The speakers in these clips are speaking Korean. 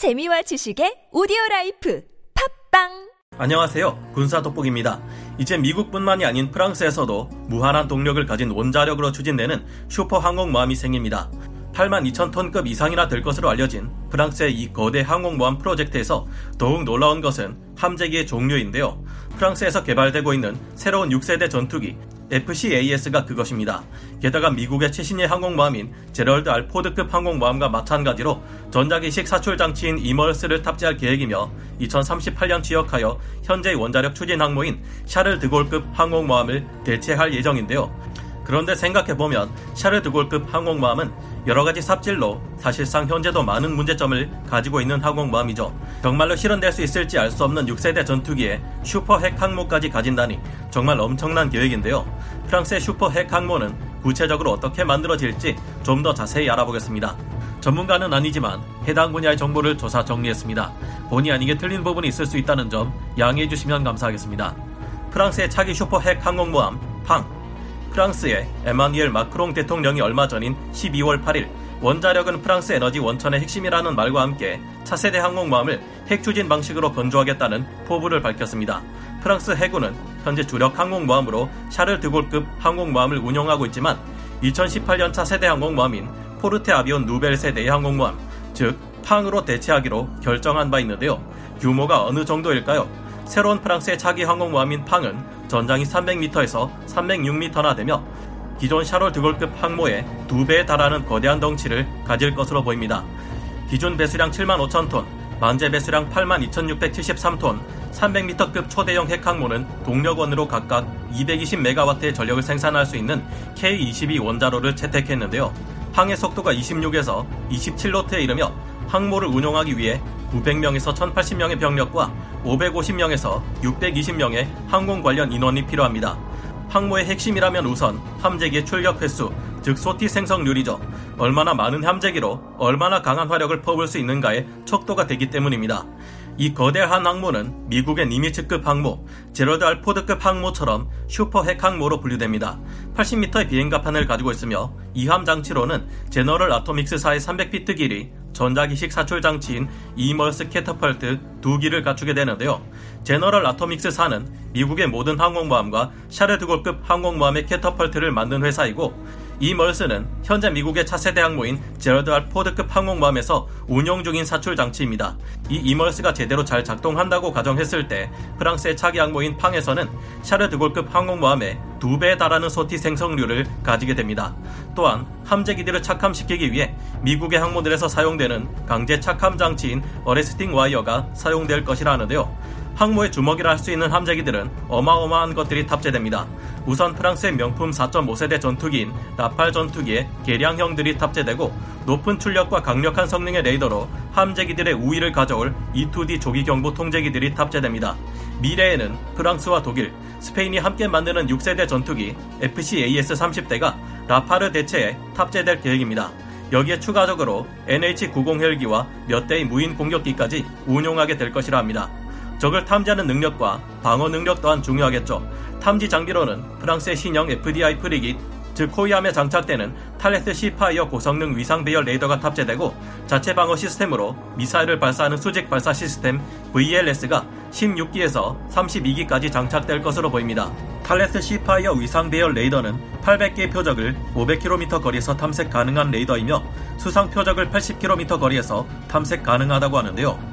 재미와 지식의 오디오 라이프 팟빵 안녕하세요. 군사 돋보기입니다. 이제 미국뿐만이 아닌 프랑스에서도 무한한 동력을 가진 원자력으로 추진되는 슈퍼 항공모함이 생깁니다. 8만 2천 톤급 이상이나 될 것으로 알려진 프랑스의 이 거대 항공모함 프로젝트에서 더욱 놀라운 것은 함재기의 종류인데요. 프랑스에서 개발되고 있는 새로운 6세대 전투기 FCAS가 그것입니다. 게다가 미국의 최신의 항공모함인 제럴드 R 포드급 항공모함과 마찬가지로 전자기식 사출 장치인 EMALS를 탑재할 계획이며 2038년 취역하여 현재 원자력 추진 항모인 샤를 드골급 항공모함을 대체할 예정인데요. 그런데 생각해보면 샤를 드골급 항공모함은 여러 가지 삽질로 사실상 현재도 많은 문제점을 가지고 있는 항공모함이죠. 정말로 실현될 수 있을지 알 수 없는 6세대 전투기에 슈퍼 핵 항모까지 가진다니 정말 엄청난 계획인데요. 프랑스의 슈퍼 핵 항모는 구체적으로 어떻게 만들어질지 좀 더 자세히 알아보겠습니다. 전문가는 아니지만 해당 분야의 정보를 조사 정리했습니다. 본의 아니게 틀린 부분이 있을 수 있다는 점 양해해 주시면 감사하겠습니다. 프랑스의 차기 슈퍼 핵 항공모함 팡 프랑스의 에마니엘 마크롱 대통령이 얼마 전인 12월 8일 원자력은 프랑스 에너지 원천의 핵심이라는 말과 함께 차세대 항공모함을 핵 추진 방식으로 건조하겠다는 포부를 밝혔습니다. 프랑스 해군은 현재 주력 항공모함으로 샤를 드골급 항공모함을 운용하고 있지만 2018년 차세대 항공모함인 포르테 아비온 누벨 세대의 항공모함, 즉 팡으로 대체하기로 결정한 바 있는데요. 규모가 어느 정도일까요? 새로운 프랑스의 차기 항공모함인 팡은 전장이 300m에서 306m나 되며 기존 샤롤 드골급 항모의 두 배에 달하는 거대한 덩치를 가질 것으로 보입니다. 기존 배수량 7만 5천 톤, 만재 배수량 8만 2,673톤, 300m급 초대형 핵항모는 동력원으로 각각 220메가와트의 전력을 생산할 수 있는 K-22 원자로를 채택했는데요. 항해 속도가 26에서 27노트에 이르며 항모를 운용하기 위해 900명에서 1080명의 병력과 550명에서 620명의 항공 관련 인원이 필요합니다. 항모의 핵심이라면 우선 함재기의 출력 횟수, 즉 소티 생성률이죠. 얼마나 많은 함재기로 얼마나 강한 화력을 퍼부을 수 있는가의 척도가 되기 때문입니다. 이 거대한 항모는 미국의 니미츠급 항모, 제럴드 R 포드급 항모처럼 슈퍼 핵 항모로 분류됩니다. 80m의 비행갑판을 가지고 있으며 이함 장치로는 제너럴 아토믹스사의 300피트 길이, 전자기식 사출 장치인 EMALS 캐터펄트 두 기를 갖추게 되는데요. 제너럴 아토믹스사는 미국의 모든 항공모함과 샤를 드골급 항공모함의 캐터펄트를 만든 회사이고 EMALS는 현재 미국의 차세대 항모인 제럴드 R 포드급 항공모함에서 운용 중인 사출 장치입니다. 이 EMALS가 제대로 잘 작동한다고 가정했을 때 프랑스의 차기 항모인 PANG에서는 샤를 드골급 항공모함의 두 배에 달하는 sortie 생성률을 가지게 됩니다. 또한 함재기들을 착함시키기 위해 미국의 항모들에서 사용되는 강제 착함 장치인 arresting wire가 사용될 것이라 하는데요. 항모의 주먹이라 할 수 있는 함재기들은 어마어마한 것들이 탑재됩니다. 우선 프랑스의 명품 4.5세대 전투기인 라팔 전투기에 개량형들이 탑재되고 높은 출력과 강력한 성능의 레이더로 함재기들의 우위를 가져올 E2D 조기 경보 통제기들이 탑재됩니다. 미래에는 프랑스와 독일, 스페인이 함께 만드는 6세대 전투기 FCAS 30대가 라파르 대체에 탑재될 계획입니다. 여기에 추가적으로 NH-90 헬기와 몇 대의 무인 공격기까지 운용하게 될 것이라 합니다. 적을 탐지하는 능력과 방어 능력 또한 중요하겠죠. 탐지 장비로는 프랑스의 신형 FDI 프리깃, 즉 호위함에 장착되는 탈레스 Sea Fire 고성능 위상 배열 레이더가 탑재되고 자체 방어 시스템으로 미사일을 발사하는 수직 발사 시스템 VLS가 16기에서 32기까지 장착될 것으로 보입니다. 탈레스 Sea Fire 위상 배열 레이더는 800개의 표적을 500km 거리에서 탐색 가능한 레이더이며 수상 표적을 80km 거리에서 탐색 가능하다고 하는데요.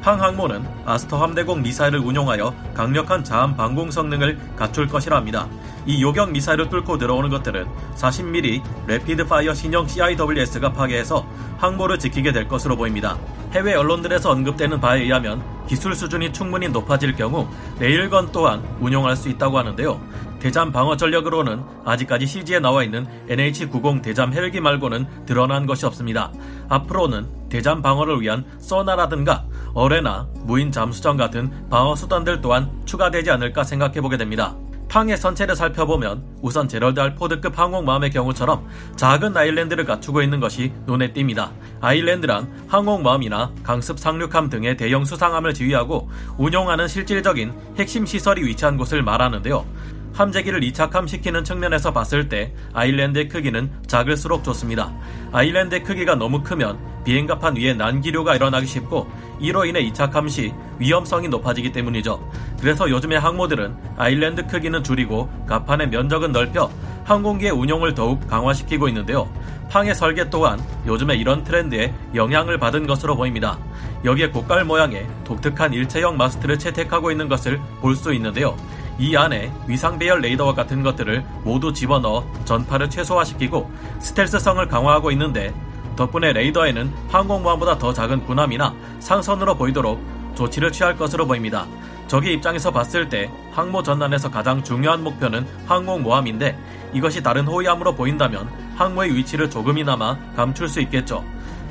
PANG 항모는 아스터 함대공 미사일을 운용하여 강력한 자함 방공 성능을 갖출 것이라 합니다. 이 요격 미사일을 뚫고 들어오는 것들은 40mm RapidFire 신형 CIWS가 파괴해서 항모를 지키게 될 것으로 보입니다. 해외 언론들에서 언급되는 바에 의하면 기술 수준이 충분히 높아질 경우 레일건 또한 운용할 수 있다고 하는데요. 대잠 방어 전력으로는 아직까지 CG에 나와 있는 NH-90 대잠 헬기 말고는 드러난 것이 없습니다. 앞으로는 대잠 방어를 위한 써나라든가 어뢰나 무인 잠수정 같은 방어 수단들 또한 추가되지 않을까 생각해보게 됩니다. 팡의 선체를 살펴보면 우선 제럴드 알포드급 항공모함의 경우처럼 작은 아일랜드를 갖추고 있는 것이 눈에 띕니다. 아일랜드란 항공모함이나 강습 상륙함 등의 대형 수상함을 지휘하고 운용하는 실질적인 핵심 시설이 위치한 곳을 말하는데요. 함재기를 이착함시키는 측면에서 봤을 때 아일랜드의 크기는 작을수록 좋습니다. 아일랜드의 크기가 너무 크면 비행갑판 위에 난기류가 일어나기 쉽고 이로 인해 이착함 시 위험성이 높아지기 때문이죠. 그래서 요즘의 항모들은 아일랜드 크기는 줄이고 갑판의 면적은 넓혀 항공기의 운용을 더욱 강화시키고 있는데요. 팡의 설계 또한 요즘에 이런 트렌드에 영향을 받은 것으로 보입니다. 여기에 고깔 모양의 독특한 일체형 마스트를 채택하고 있는 것을 볼 수 있는데요. 이 안에 위상 배열 레이더와 같은 것들을 모두 집어넣어 전파를 최소화시키고 스텔스성을 강화하고 있는데 덕분에 레이더에는 항공모함보다 더 작은 군함이나 상선으로 보이도록 조치를 취할 것으로 보입니다. 적의 입장에서 봤을 때 항모 전단에서 가장 중요한 목표는 항공모함인데 이것이 다른 호위함으로 보인다면 항모의 위치를 조금이나마 감출 수 있겠죠.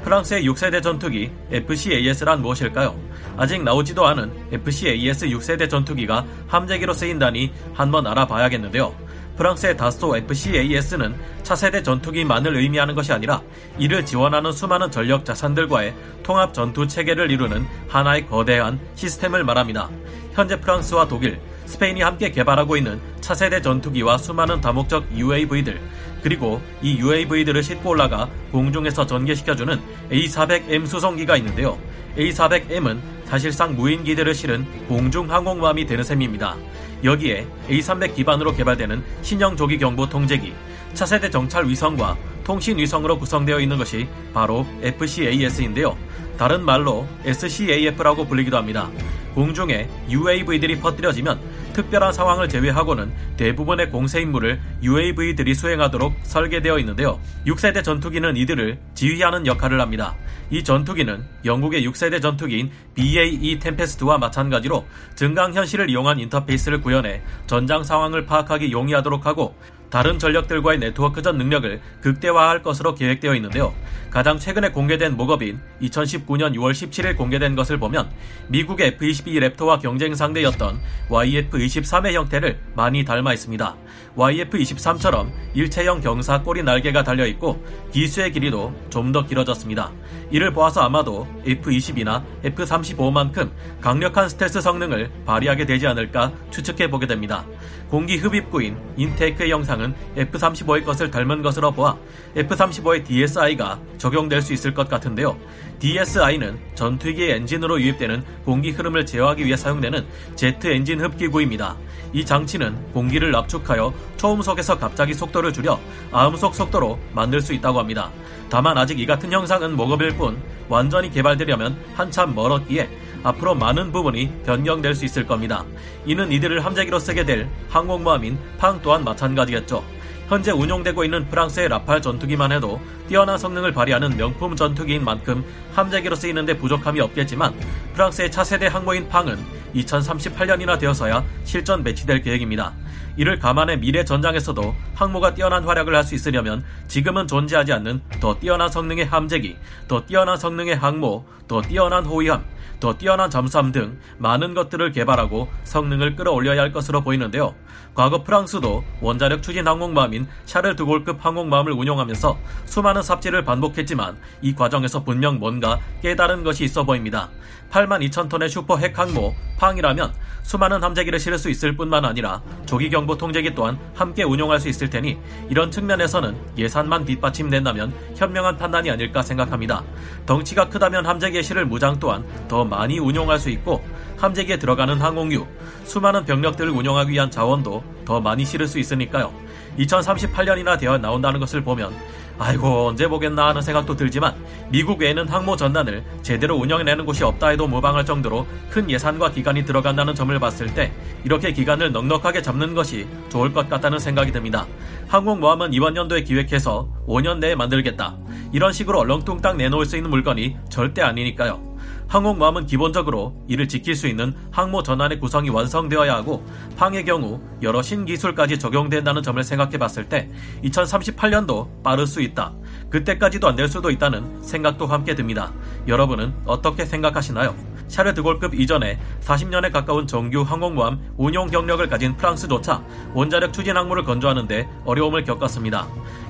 프랑스의 6세대 전투기 FCAS란 무엇일까요? 아직 나오지도 않은 FCAS 6세대 전투기가 함재기로 쓰인다니 한번 알아봐야겠는데요. 프랑스의 다소 FCAS는 차세대 전투기만을 의미하는 것이 아니라 이를 지원하는 수많은 전력 자산들과의 통합 전투 체계를 이루는 하나의 거대한 시스템을 말합니다. 현재 프랑스와 독일, 스페인이 함께 개발하고 있는 차세대 전투기와 수많은 다목적 UAV들, 그리고 이 UAV들을 싣고 올라가 공중에서 전개시켜주는 A400M 수송기가 있는데요. A400M은 사실상 무인기들을 실은 공중 항공모함이 되는 셈입니다. 여기에 A300 기반으로 개발되는 신형 조기 경보 통제기, 차세대 정찰 위성과 통신 위성으로 구성되어 있는 것이 바로 FCAS인데요. 다른 말로 SCAF라고 불리기도 합니다. 공중에 UAV들이 퍼뜨려지면 특별한 상황을 제외하고는 대부분의 공세 임무를 UAV들이 수행하도록 설계되어 있는데요. 6세대 전투기는 이들을 지휘하는 역할을 합니다. 이 전투기는 영국의 6세대 전투기인 BAE 템페스트와 마찬가지로 증강현실을 이용한 인터페이스를 구현해 전장 상황을 파악하기 용이하도록 하고 다른 전력들과의 네트워크전 능력을 극대화할 것으로 계획되어 있는데요. 가장 최근에 공개된 목업인 2019년 6월 17일 공개된 것을 보면 미국의 F-22 랩터와 경쟁 상대였던 YF-23의 형태를 많이 닮아 있습니다. YF-23처럼 일체형 경사 꼬리 날개가 달려 있고 기수의 길이도 좀 더 길어졌습니다. 이를 보아서 아마도 F-22나 F-35만큼 강력한 스텔스 성능을 발휘하게 되지 않을까 추측해 보게 됩니다. 공기 흡입구인 intake의 영상은 F-35의 것을 닮은 것으로 보아 F-35의 DSI가 적용될 수 있을 것 같은데요. DSI는 전투기의 엔진으로 유입되는 공기 흐름을 제어하기 위해 사용되는 제트 엔진 흡기구입니다. 이 장치는 공기를 압축하여 초음속에서 갑자기 속도를 줄여 암속 속도로 만들 수 있다고 합니다. 다만 아직 이 같은 형상은 모급일 뿐 완전히 개발되려면 한참 멀었기에 앞으로 많은 부분이 변경될 수 있을 겁니다. 이는 이들을 함재기로 쓰게 될 항공모함인 팡 또한 마찬가지겠죠. 현재 운용되고 있는 프랑스의 라팔 전투기만 해도 뛰어난 성능을 발휘하는 명품 전투기인 만큼 함재기로 쓰이는데 부족함이 없겠지만 프랑스의 차세대 항모인 팡은 2038년이나 되어서야 실전 배치될 계획입니다. 이를 감안해 미래 전장에서도 항모가 뛰어난 활약을 할 수 있으려면 지금은 존재하지 않는 더 뛰어난 성능의 함재기, 더 뛰어난 성능의 항모, 더 뛰어난 호위함, 더 뛰어난 잠수함 등 많은 것들을 개발하고 성능을 끌어올려야 할 것으로 보이는데요. 과거 프랑스도 원자력 추진 항공모함인 샤를 드골급 항공모함을 운용하면서 수많은 삽질을 반복했지만 이 과정에서 분명 뭔가 깨달은 것이 있어 보입니다. 8만 2천 톤의 슈퍼 핵 항모 팡이라면 수많은 함재기를 실을 수 있을 뿐만 아니라 조기 경보 통제기 또한 함께 운용할 수 있을 테니 이런 측면에서는 예산만 뒷받침된다면 현명한 판단이 아닐까 생각합니다. 덩치가 크다면 함재기의 실을 무장 또한 더 많이 운용할 수 있고 함재기에 들어가는 항공유, 수많은 병력들을 운용하기 위한 자원도 더 많이 실을 수 있으니까요. 2038년이나 되어 나온다는 것을 보면 아이고 언제 보겠나 하는 생각도 들지만 미국 외에는 항모 전단을 제대로 운영해내는 곳이 없다 해도 무방할 정도로 큰 예산과 기간이 들어간다는 점을 봤을 때 이렇게 기간을 넉넉하게 잡는 것이 좋을 것 같다는 생각이 듭니다. 항공모함은 이번 연도에 기획해서 5년 내에 만들겠다. 이런 식으로 얼렁뚱땅 내놓을 수 있는 물건이 절대 아니니까요. 항공모함은 기본적으로 이를 지킬 수 있는 항모 전환의 구성이 완성되어야 하고 팡의 경우 여러 신기술까지 적용된다는 점을 생각해 봤을 때 2038년도 빠를 수 있다. 그때까지도 안 될 수도 있다는 생각도 함께 듭니다. 여러분은 어떻게 생각하시나요? 샤르 드골급 이전에 40년에 가까운 정규 항공모함 운용 경력을 가진 프랑스조차 원자력 추진 항모를 건조하는데 어려움을 겪었습니다.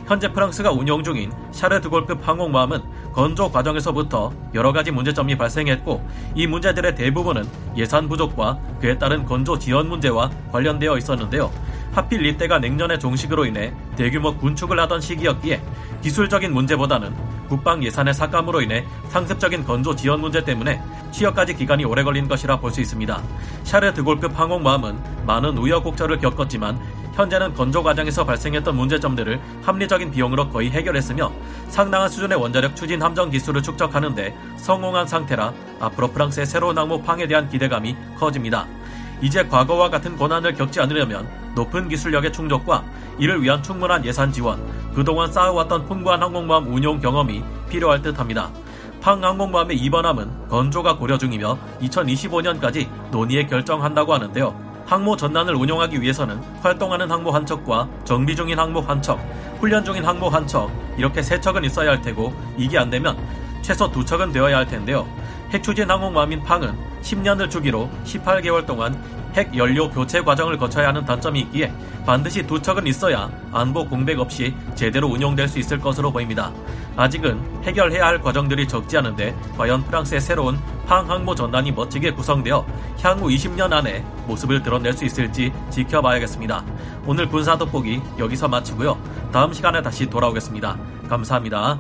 현재 프랑스가 운용 중인 샤르 드골급 항공모함은 건조 과정에서부터 여러 가지 문제점이 발생했고 이 문제들의 대부분은 예산 부족과 그에 따른 건조 지연 문제와 관련되어 있었는데요. 하필 이때가 냉전의 종식으로 인해 대규모 군축을 하던 시기였기에 기술적인 문제보다는 국방 예산의 삭감으로 인해 상습적인 건조 지원 문제 때문에 취역까지 기간이 오래 걸린 것이라 볼 수 있습니다. 샤르 드골급 항공모함은 많은 우여곡절을 겪었지만 현재는 건조 과정에서 발생했던 문제점들을 합리적인 비용으로 거의 해결했으며 상당한 수준의 원자력 추진 함정 기술을 축적하는데 성공한 상태라 앞으로 프랑스의 새로운 항모 팡에 대한 기대감이 커집니다. 이제 과거와 같은 고난을 겪지 않으려면 높은 기술력의 충족과 이를 위한 충분한 예산 지원, 그동안 쌓아왔던 풍부한 항공모함 운용 경험이 필요할 듯 합니다. 팡 항공모함의 이번함은 건조가 고려 중이며 2025년까지 논의에 결정한다고 하는데요. 항모 전단을 운용하기 위해서는 활동하는 항모 한 척과 정비 중인 항모 한 척, 훈련 중인 항모 한 척, 이렇게 세 척은 있어야 할 테고 이게 안 되면 최소 두 척은 되어야 할 텐데요. 핵추진 항공모함인 팡은 10년을 주기로 18개월 동안 핵 연료 교체 과정을 거쳐야 하는 단점이 있기에 반드시 두 척은 있어야 안보 공백 없이 제대로 운용될 수 있을 것으로 보입니다. 아직은 해결해야 할 과정들이 적지 않은데 과연 프랑스의 새로운 팡 항모 전단이 멋지게 구성되어 향후 20년 안에 모습을 드러낼 수 있을지 지켜봐야겠습니다. 오늘 군사 돋보기 여기서 마치고요. 다음 시간에 다시 돌아오겠습니다. 감사합니다.